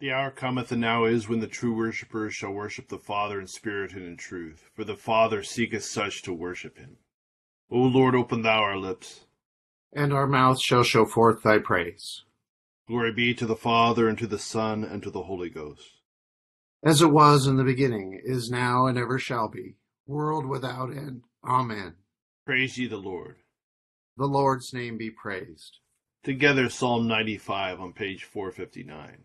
The hour cometh, and now is, when the true worshippers shall worship the Father in spirit and in truth, for the Father seeketh such to worship him. O Lord, open thou our lips. And our mouth shall show forth thy praise. Glory be to the Father, and to the Son, and to the Holy Ghost. As it was in the beginning, is now, and ever shall be, world without end. Amen. Praise ye the Lord. The Lord's name be praised. Together, Psalm 95 on page 459.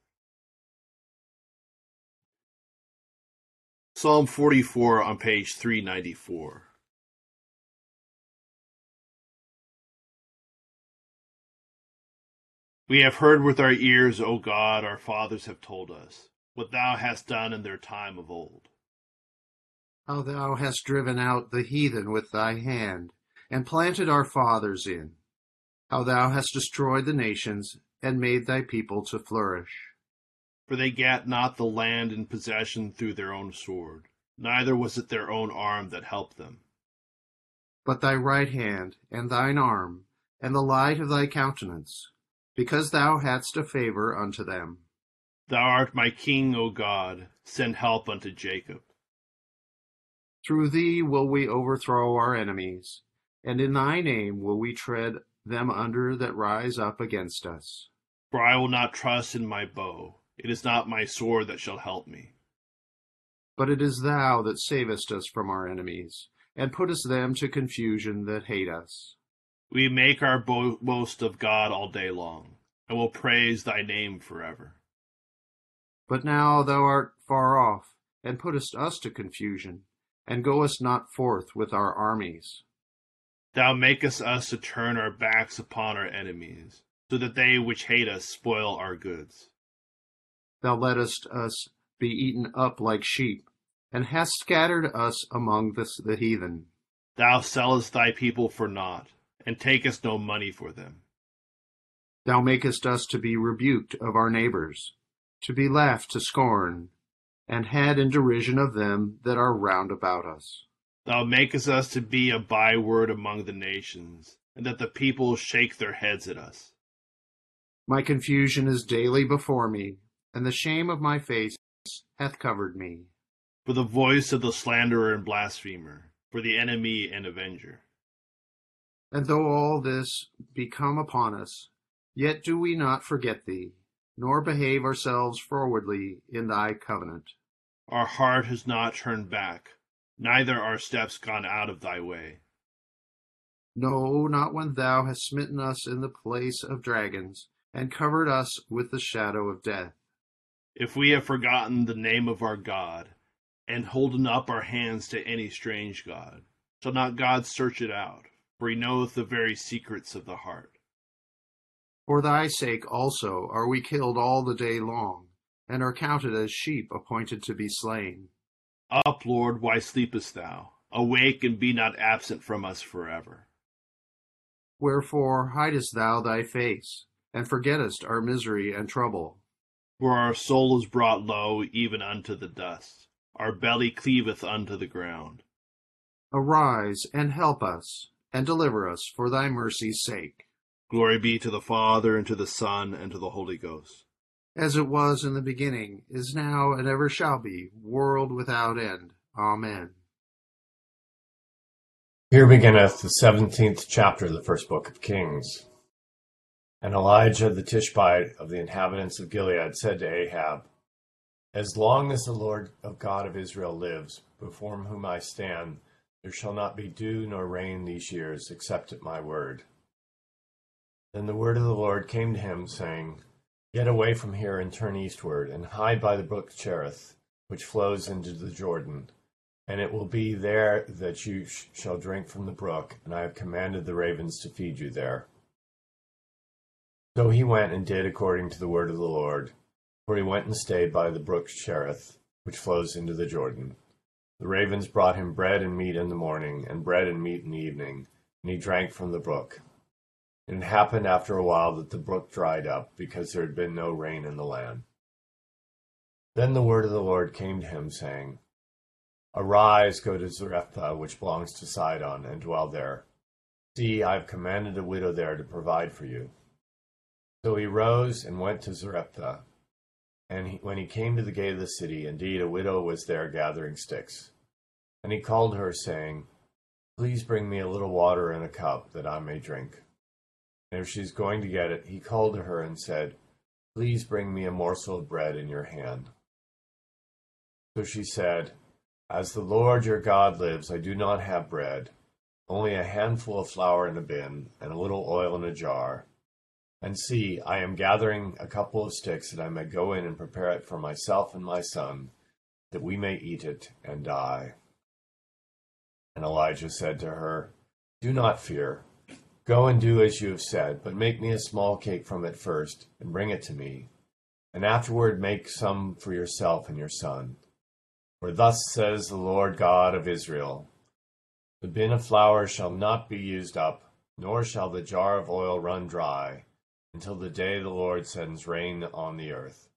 Psalm 44 on page 394. We have heard with our ears, O God, our fathers have told us, what thou hast done in their time of old. How thou hast driven out the heathen with thy hand, and planted our fathers in. How thou hast destroyed the nations, and made thy people to flourish for they gat not the land in possession through their own sword, neither was it their own arm that helped them. But thy right hand, and thine arm, and the light of thy countenance, because thou hadst a favor unto them. Thou art my king, O God, send help unto Jacob. Through thee will we overthrow our enemies, and in thy name will we tread them under that rise up against us. For I will not trust in my bow it is not my sword that shall help me. But it is thou that savest us from our enemies, and puttest them to confusion that hate us. We make our bo- boast of God all day long, and will praise thy name forever. But now thou art far off, and puttest us to confusion, and goest not forth with our armies. Thou makest us to turn our backs upon our enemies, so that they which hate us spoil our goods. Thou lettest us be eaten up like sheep, and hast scattered us among the, the heathen. Thou sellest thy people for naught, and takest no money for them. Thou makest us to be rebuked of our neighbors, to be laughed to scorn, and had in derision of them that are round about us. Thou makest us to be a byword among the nations, and that the people shake their heads at us. My confusion is daily before me, and the shame of my face hath covered me. For the voice of the slanderer and blasphemer, for the enemy and avenger. And though all this be come upon us, yet do we not forget thee, nor behave ourselves forwardly in thy covenant. Our heart has not turned back, neither our steps gone out of thy way. No, not when thou hast smitten us in the place of dragons, and covered us with the shadow of death. If we have forgotten the name of our God, and holden up our hands to any strange God, shall not God search it out? For he knoweth the very secrets of the heart. For thy sake also are we killed all the day long, and are counted as sheep appointed to be slain. Up, Lord, why sleepest thou? Awake and be not absent from us forever. Wherefore hidest thou thy face, and forgettest our misery and trouble? For our soul is brought low even unto the dust, our belly cleaveth unto the ground. Arise and help us, and deliver us for thy mercy's sake. Glory be to the Father, and to the Son, and to the Holy Ghost. As it was in the beginning, is now, and ever shall be, world without end. Amen. Here beginneth the seventeenth chapter of the first book of Kings. And Elijah the Tishbite of the inhabitants of Gilead said to Ahab, As long as the Lord of God of Israel lives, before whom I stand, there shall not be dew nor rain these years, except at my word. Then the word of the Lord came to him, saying, Get away from here and turn eastward, and hide by the brook Cherith, which flows into the Jordan. And it will be there that you sh- shall drink from the brook, and I have commanded the ravens to feed you there. So he went and did according to the word of the Lord, for he went and stayed by the brook Cherith, which flows into the Jordan. The ravens brought him bread and meat in the morning, and bread and meat in the evening, and he drank from the brook. And it happened after a while that the brook dried up, because there had been no rain in the land. Then the word of the Lord came to him, saying, Arise, go to Zarephath, which belongs to Sidon, and dwell there. See, I have commanded a widow there to provide for you. So he rose and went to Zarephath. And he, when he came to the gate of the city, indeed a widow was there gathering sticks. And he called her, saying, Please bring me a little water in a cup, that I may drink. And if she is going to get it, he called to her and said, Please bring me a morsel of bread in your hand. So she said, As the Lord your God lives, I do not have bread, only a handful of flour in a bin, and a little oil in a jar and see, I am gathering a couple of sticks that I may go in and prepare it for myself and my son, that we may eat it and die. And Elijah said to her, Do not fear. Go and do as you have said, but make me a small cake from it first, and bring it to me. And afterward make some for yourself and your son. For thus says the Lord God of Israel The bin of flour shall not be used up, nor shall the jar of oil run dry until the day the Lord sends rain on the earth.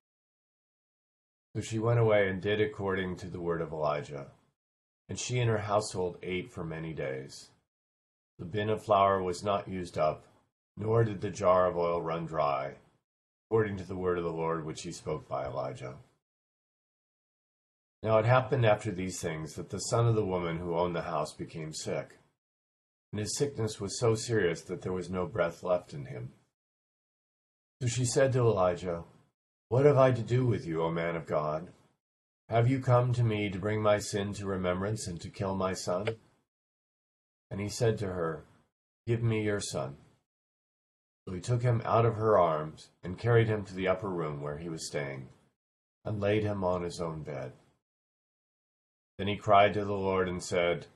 So she went away and did according to the word of Elijah. And she and her household ate for many days. The bin of flour was not used up, nor did the jar of oil run dry, according to the word of the Lord which he spoke by Elijah. Now it happened after these things that the son of the woman who owned the house became sick. And his sickness was so serious that there was no breath left in him. So she said to Elijah, What have I to do with you, O man of God? Have you come to me to bring my sin to remembrance and to kill my son? And he said to her, Give me your son. So he took him out of her arms and carried him to the upper room where he was staying, and laid him on his own bed. Then he cried to the Lord and said,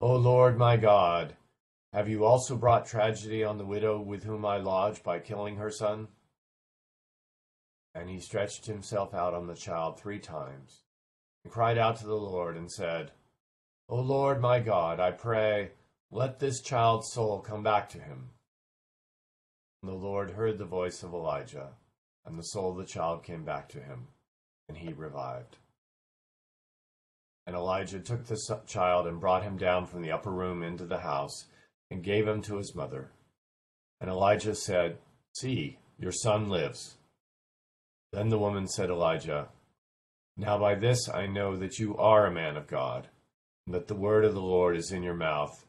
O Lord my God, have you also brought tragedy on the widow with whom I lodge by killing her son? And he stretched himself out on the child three times, and cried out to the Lord, and said, O Lord my God, I pray, let this child's soul come back to him. And the Lord heard the voice of Elijah, and the soul of the child came back to him, and he revived. And Elijah took the child and brought him down from the upper room into the house, and gave him to his mother. And Elijah said, See, your son lives. Then the woman said Elijah, Now by this I know that you are a man of God, and that the word of the Lord is in your mouth,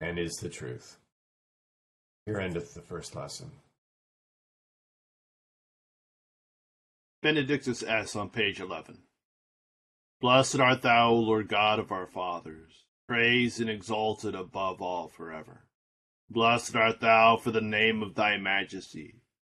and is the truth. Here endeth the first lesson. Benedictus es on page 11. Blessed art thou, o Lord God of our fathers, praised and exalted above all forever. Blessed art thou for the name of thy majesty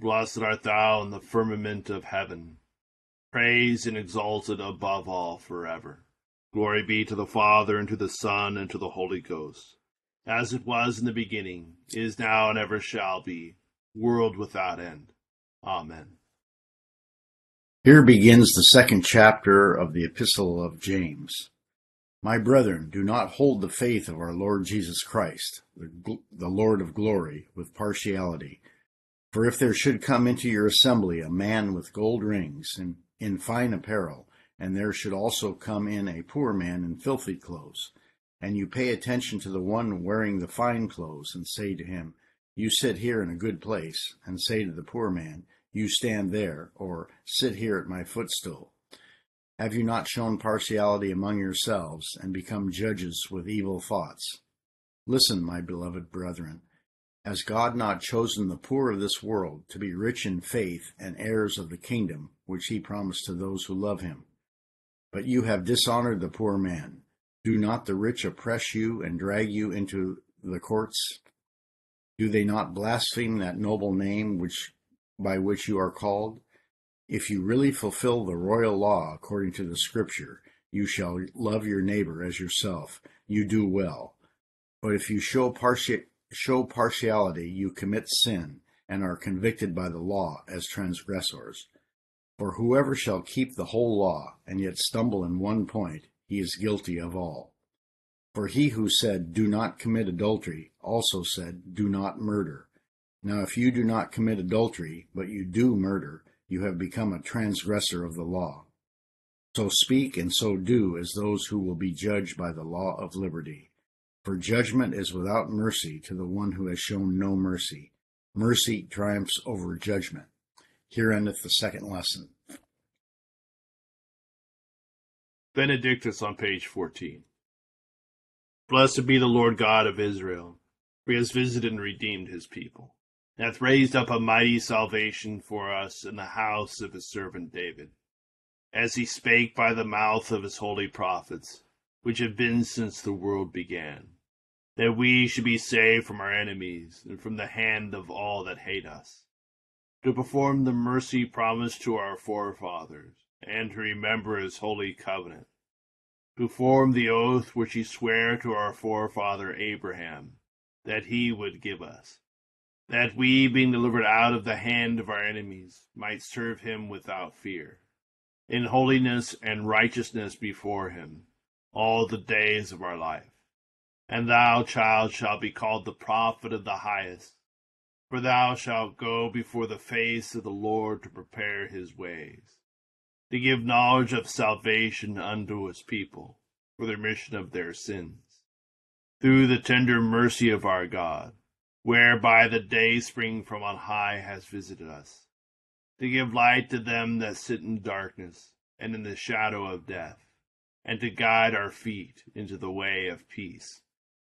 Blessed art thou in the firmament of heaven, praised and exalted above all forever. Glory be to the Father, and to the Son, and to the Holy Ghost, as it was in the beginning, is now, and ever shall be, world without end. Amen. Here begins the second chapter of the Epistle of James. My brethren, do not hold the faith of our Lord Jesus Christ, the, the Lord of glory, with partiality. For if there should come into your assembly a man with gold rings and in fine apparel, and there should also come in a poor man in filthy clothes, and you pay attention to the one wearing the fine clothes, and say to him, You sit here in a good place, and say to the poor man, You stand there, or sit here at my footstool. Have you not shown partiality among yourselves, and become judges with evil thoughts? Listen, my beloved brethren. Has God not chosen the poor of this world to be rich in faith and heirs of the kingdom which he promised to those who love him? But you have dishonored the poor man. Do not the rich oppress you and drag you into the courts? Do they not blaspheme that noble name which by which you are called? If you really fulfill the royal law according to the scripture, you shall love your neighbor as yourself. You do well. But if you show, parti- show partiality, you commit sin and are convicted by the law as transgressors. For whoever shall keep the whole law and yet stumble in one point, he is guilty of all. For he who said, Do not commit adultery, also said, Do not murder. Now if you do not commit adultery, but you do murder, you have become a transgressor of the law. So speak and so do as those who will be judged by the law of liberty. For judgment is without mercy to the one who has shown no mercy. Mercy triumphs over judgment. Here endeth the second lesson. Benedictus on page 14. Blessed be the Lord God of Israel, for he has visited and redeemed his people and hath raised up a mighty salvation for us in the house of his servant David, as he spake by the mouth of his holy prophets, which have been since the world began, that we should be saved from our enemies and from the hand of all that hate us, to perform the mercy promised to our forefathers, and to remember his holy covenant, to form the oath which he sware to our forefather Abraham, that he would give us that we, being delivered out of the hand of our enemies, might serve him without fear, in holiness and righteousness before him, all the days of our life. And thou, child, shalt be called the prophet of the highest, for thou shalt go before the face of the Lord to prepare his ways, to give knowledge of salvation unto his people, for the remission of their sins, through the tender mercy of our God whereby the day spring from on high has visited us, to give light to them that sit in darkness and in the shadow of death, and to guide our feet into the way of peace.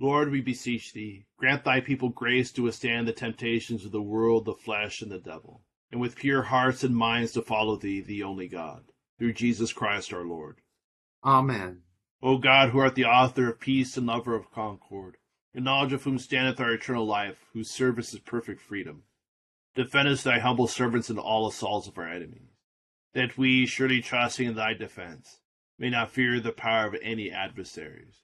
Lord, we beseech thee, grant thy people grace to withstand the temptations of the world, the flesh, and the devil, and with pure hearts and minds to follow thee, the only God, through Jesus Christ our Lord. Amen. O God, who art the author of peace and lover of concord, in knowledge of whom standeth our eternal life, whose service is perfect freedom, defend us thy humble servants in all assaults of our enemies, that we, surely trusting in thy defense, may not fear the power of any adversaries,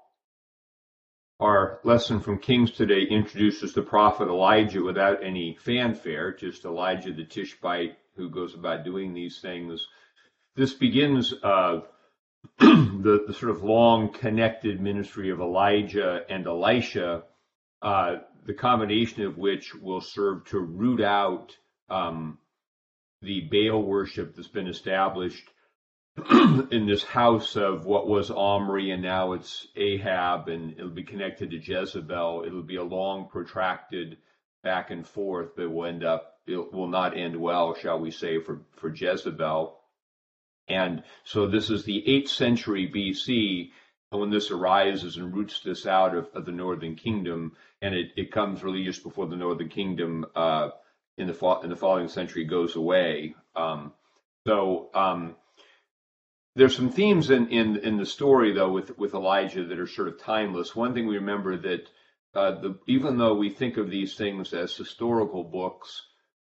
Our lesson from Kings today introduces the prophet Elijah without any fanfare, just Elijah the Tishbite who goes about doing these things. This begins uh, the, the sort of long connected ministry of Elijah and Elisha, uh, the combination of which will serve to root out um, the Baal worship that's been established in this house of what was Omri and now it's Ahab, and it'll be connected to Jezebel. It'll be a long, protracted back and forth that will end up, it will not end well, shall we say, for, for Jezebel. And so this is the 8th century BC when this arises and roots this out of, of the northern kingdom. And it, it comes really just before the northern kingdom uh, in, the, in the following century goes away. Um, so, um, there's some themes in, in, in the story though with, with Elijah that are sort of timeless. One thing we remember that uh, the, even though we think of these things as historical books,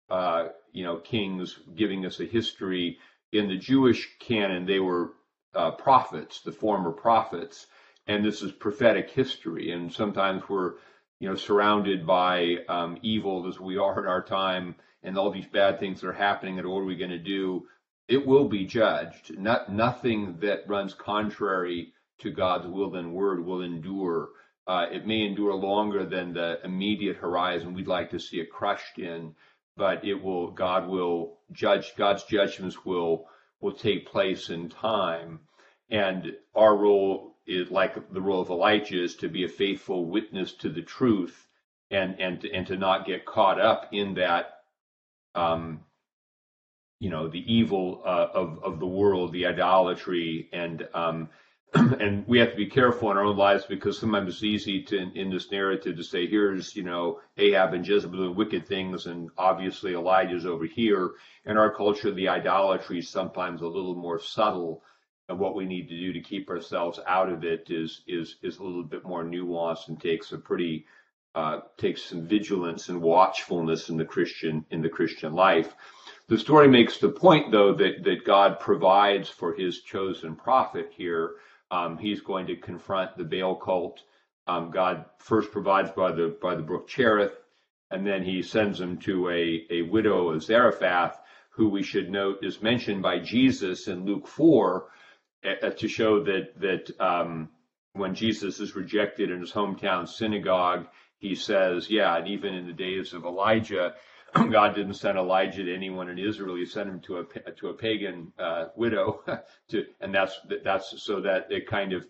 uh, you know, kings giving us a history, in the Jewish canon they were uh, prophets, the former prophets, and this is prophetic history. And sometimes we're, you know, surrounded by um, evil as we are in our time, and all these bad things are happening. And what are we going to do? It will be judged. Not, nothing that runs contrary to God's will and word will endure. Uh, it may endure longer than the immediate horizon we'd like to see it crushed in, but it will. God will judge. God's judgments will will take place in time, and our role is like the role of Elijah is to be a faithful witness to the truth, and and and to not get caught up in that um, you know the evil uh, of of the world, the idolatry, and um, and we have to be careful in our own lives because sometimes it's easy to in, in, this narrative to say here's you know Ahab and Jezebel doing wicked things, and obviously Elijah's over here. In our culture, the idolatry is sometimes a little more subtle, and what we need to do to keep ourselves out of it is is is a little bit more nuanced and takes a pretty uh, takes some vigilance and watchfulness in the Christian in the Christian life. The story makes the point, though, that, that God provides for his chosen prophet here. Um, he's going to confront the Baal cult. Um, God first provides by the by the brook Cherith, and then he sends him to a, a widow of Zarephath, who we should note is mentioned by Jesus in Luke 4 uh, to show that that um, when Jesus is rejected in his hometown synagogue, he says, "Yeah, and even in the days of Elijah." God didn't send Elijah to anyone in Israel; He sent him to a to a pagan uh, widow, to and that's that's so that it kind of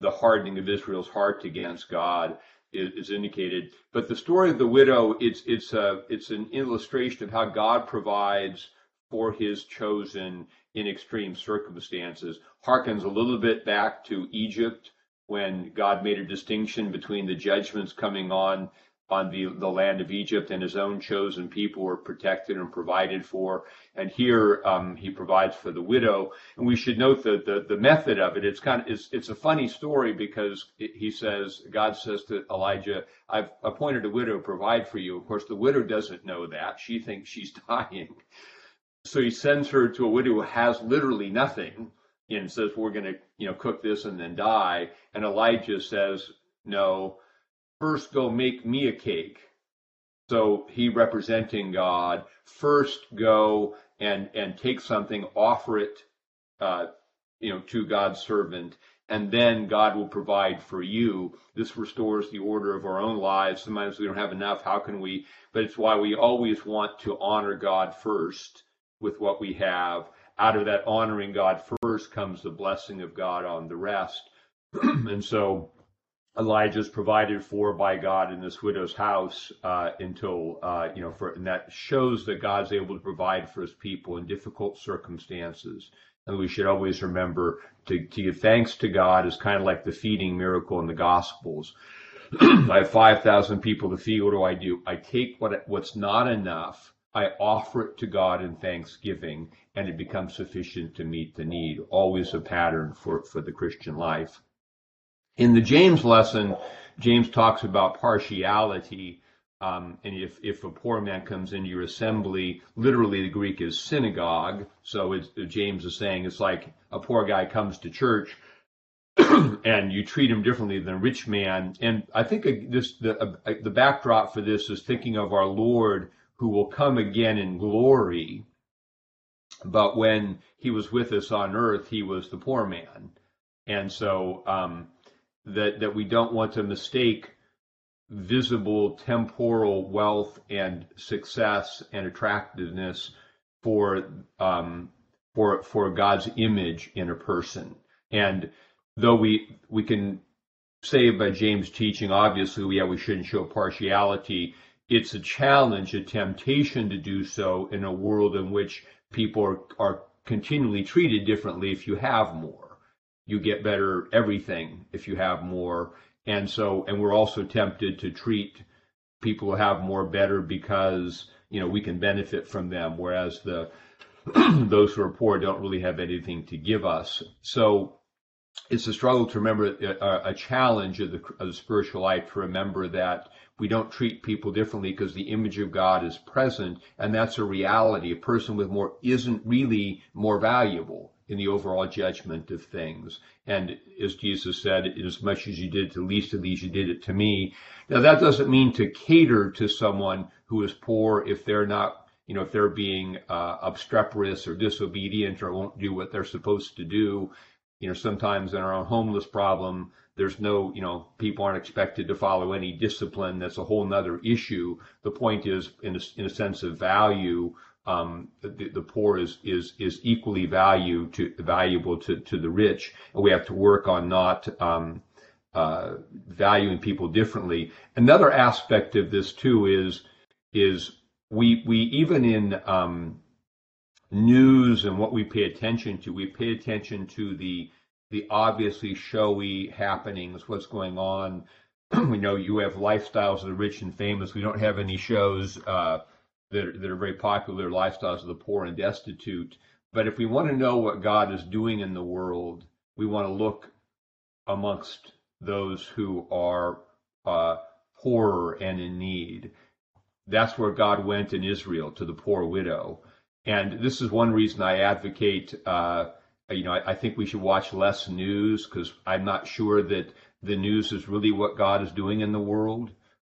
the hardening of Israel's heart against God is, is indicated. But the story of the widow, it's it's a it's an illustration of how God provides for His chosen in extreme circumstances. Harkens a little bit back to Egypt when God made a distinction between the judgments coming on on the, the land of Egypt, and his own chosen people were protected and provided for. And here um, he provides for the widow. And we should note that the, the method of it, it's kind of it's, it's a funny story because he says, God says to Elijah, I've appointed a widow to provide for you. Of course, the widow doesn't know that. She thinks she's dying. So he sends her to a widow who has literally nothing and says, We're going to, you know, cook this and then die. And Elijah says, No, first go make me a cake. So he representing God, first go and, and take something, offer it, uh, you know, to God's servant, and then God will provide for you. This restores the order of our own lives. Sometimes we don't have enough. How can we? But it's why we always want to honor God first with what we have. Out of that honoring God first comes the blessing of God on the rest. and so Elijah is provided for by God in this widow's house uh, until uh, you know, for and that shows that God's able to provide for His people in difficult circumstances. And we should always remember to, to give thanks to God is kind of like the feeding miracle in the Gospels. I have five thousand people to feed. What do I do? I take what what's not enough. I offer it to God in thanksgiving, and it becomes sufficient to meet the need. Always a pattern for, for the Christian life. In the James lesson, James talks about partiality. Um, and if, if a poor man comes into your assembly, literally the Greek is synagogue. So James is saying it's like a poor guy comes to church and you treat him differently than a rich man. And I think this the the backdrop for this is thinking of our Lord who will come again in glory. But when he was with us on earth, he was the poor man, and so um, that that we don't want to mistake visible temporal wealth and success and attractiveness for um, for for God's image in a person. And though we we can say by James' teaching, obviously, yeah, we shouldn't show partiality. It's a challenge, a temptation to do so in a world in which people are, are continually treated differently if you have more you get better everything if you have more. And so, and we're also tempted to treat people who have more better because, you know, we can benefit from them, whereas the, those who are poor don't really have anything to give us. So it's a struggle to remember a, a challenge of the, of the spiritual life to remember that we don't treat people differently because the image of God is present, and that's a reality. A person with more isn't really more valuable in the overall judgment of things. And as Jesus said, as much as you did to least of these, you did it to me. Now that doesn't mean to cater to someone who is poor if they're not, you know, if they're being uh, obstreperous or disobedient or won't do what they're supposed to do. You know, sometimes in our own homeless problem, there's no, you know, people aren't expected to follow any discipline. That's a whole nother issue. The point is, in a, in a sense of value, um, the, the, poor is, is, is equally value to, valuable to, to the rich. And we have to work on not um, uh, valuing people differently. Another aspect of this too is, is we, we even in um, news and what we pay attention to, we pay attention to the, the obviously showy happenings, what's going on. we know you have lifestyles of the rich and famous. We don't have any shows uh, that are, that are very popular lifestyles of the poor and destitute. But if we want to know what God is doing in the world, we want to look amongst those who are uh, poorer and in need. That's where God went in Israel to the poor widow. And this is one reason I advocate, uh, you know, I, I, think we should watch less news because I'm not sure that the news is really what God is doing in the world.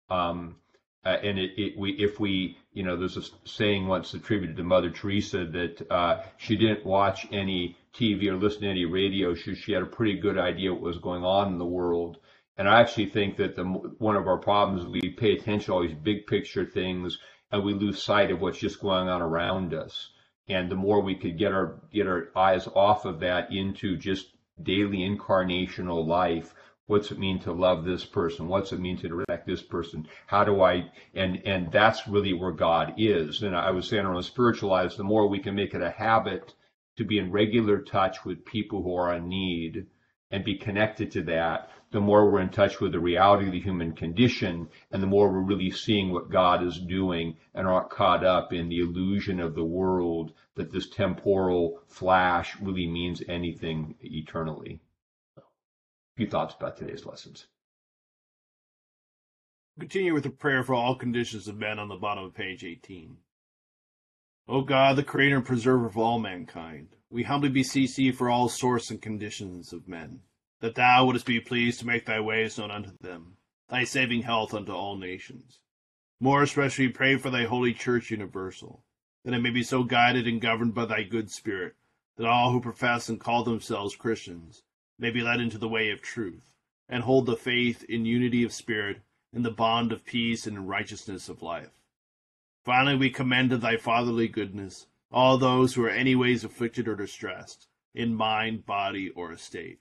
Um, uh, and it, it, we, if we, you know, there's a saying once attributed to Mother Teresa that uh, she didn't watch any TV or listen to any radio. She, she had a pretty good idea what was going on in the world. And I actually think that the, one of our problems is we pay attention to all these big picture things and we lose sight of what's just going on around us. And the more we could get our get our eyes off of that into just daily incarnational life, what's it mean to love this person? What's it mean to respect this person? How do i and and that's really where god is. And i was saying around spiritual lives the more we can make it a habit to be in regular touch with people who are in need and be connected to that the more we're in touch with the reality of the human condition and the more we're really seeing what god is doing and aren't caught up in the illusion of the world that this temporal flash really means anything eternally few thoughts about today's lessons. Continue with the prayer for all conditions of men on the bottom of page 18. O God, the creator and preserver of all mankind, we humbly beseech thee for all sorts and conditions of men, that thou wouldest be pleased to make thy ways known unto them, thy saving health unto all nations. More especially pray for thy holy church universal, that it may be so guided and governed by thy good spirit, that all who profess and call themselves Christians may be led into the way of truth, and hold the faith in unity of spirit, in the bond of peace and righteousness of life. Finally, we commend to thy fatherly goodness all those who are anyways afflicted or distressed, in mind, body, or estate.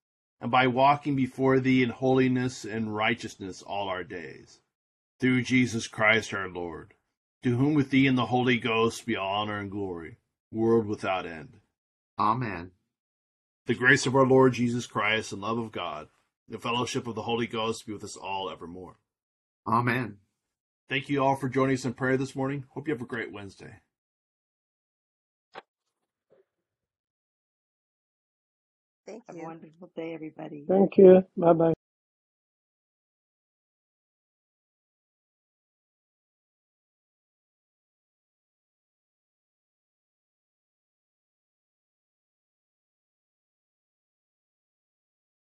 and by walking before thee in holiness and righteousness all our days. Through Jesus Christ our Lord, to whom with thee and the Holy Ghost be all honor and glory, world without end. Amen. The grace of our Lord Jesus Christ and love of God, the fellowship of the Holy Ghost be with us all evermore. Amen. Thank you all for joining us in prayer this morning. Hope you have a great Wednesday. Thank Have a you. wonderful day, everybody. Thank you. Bye bye.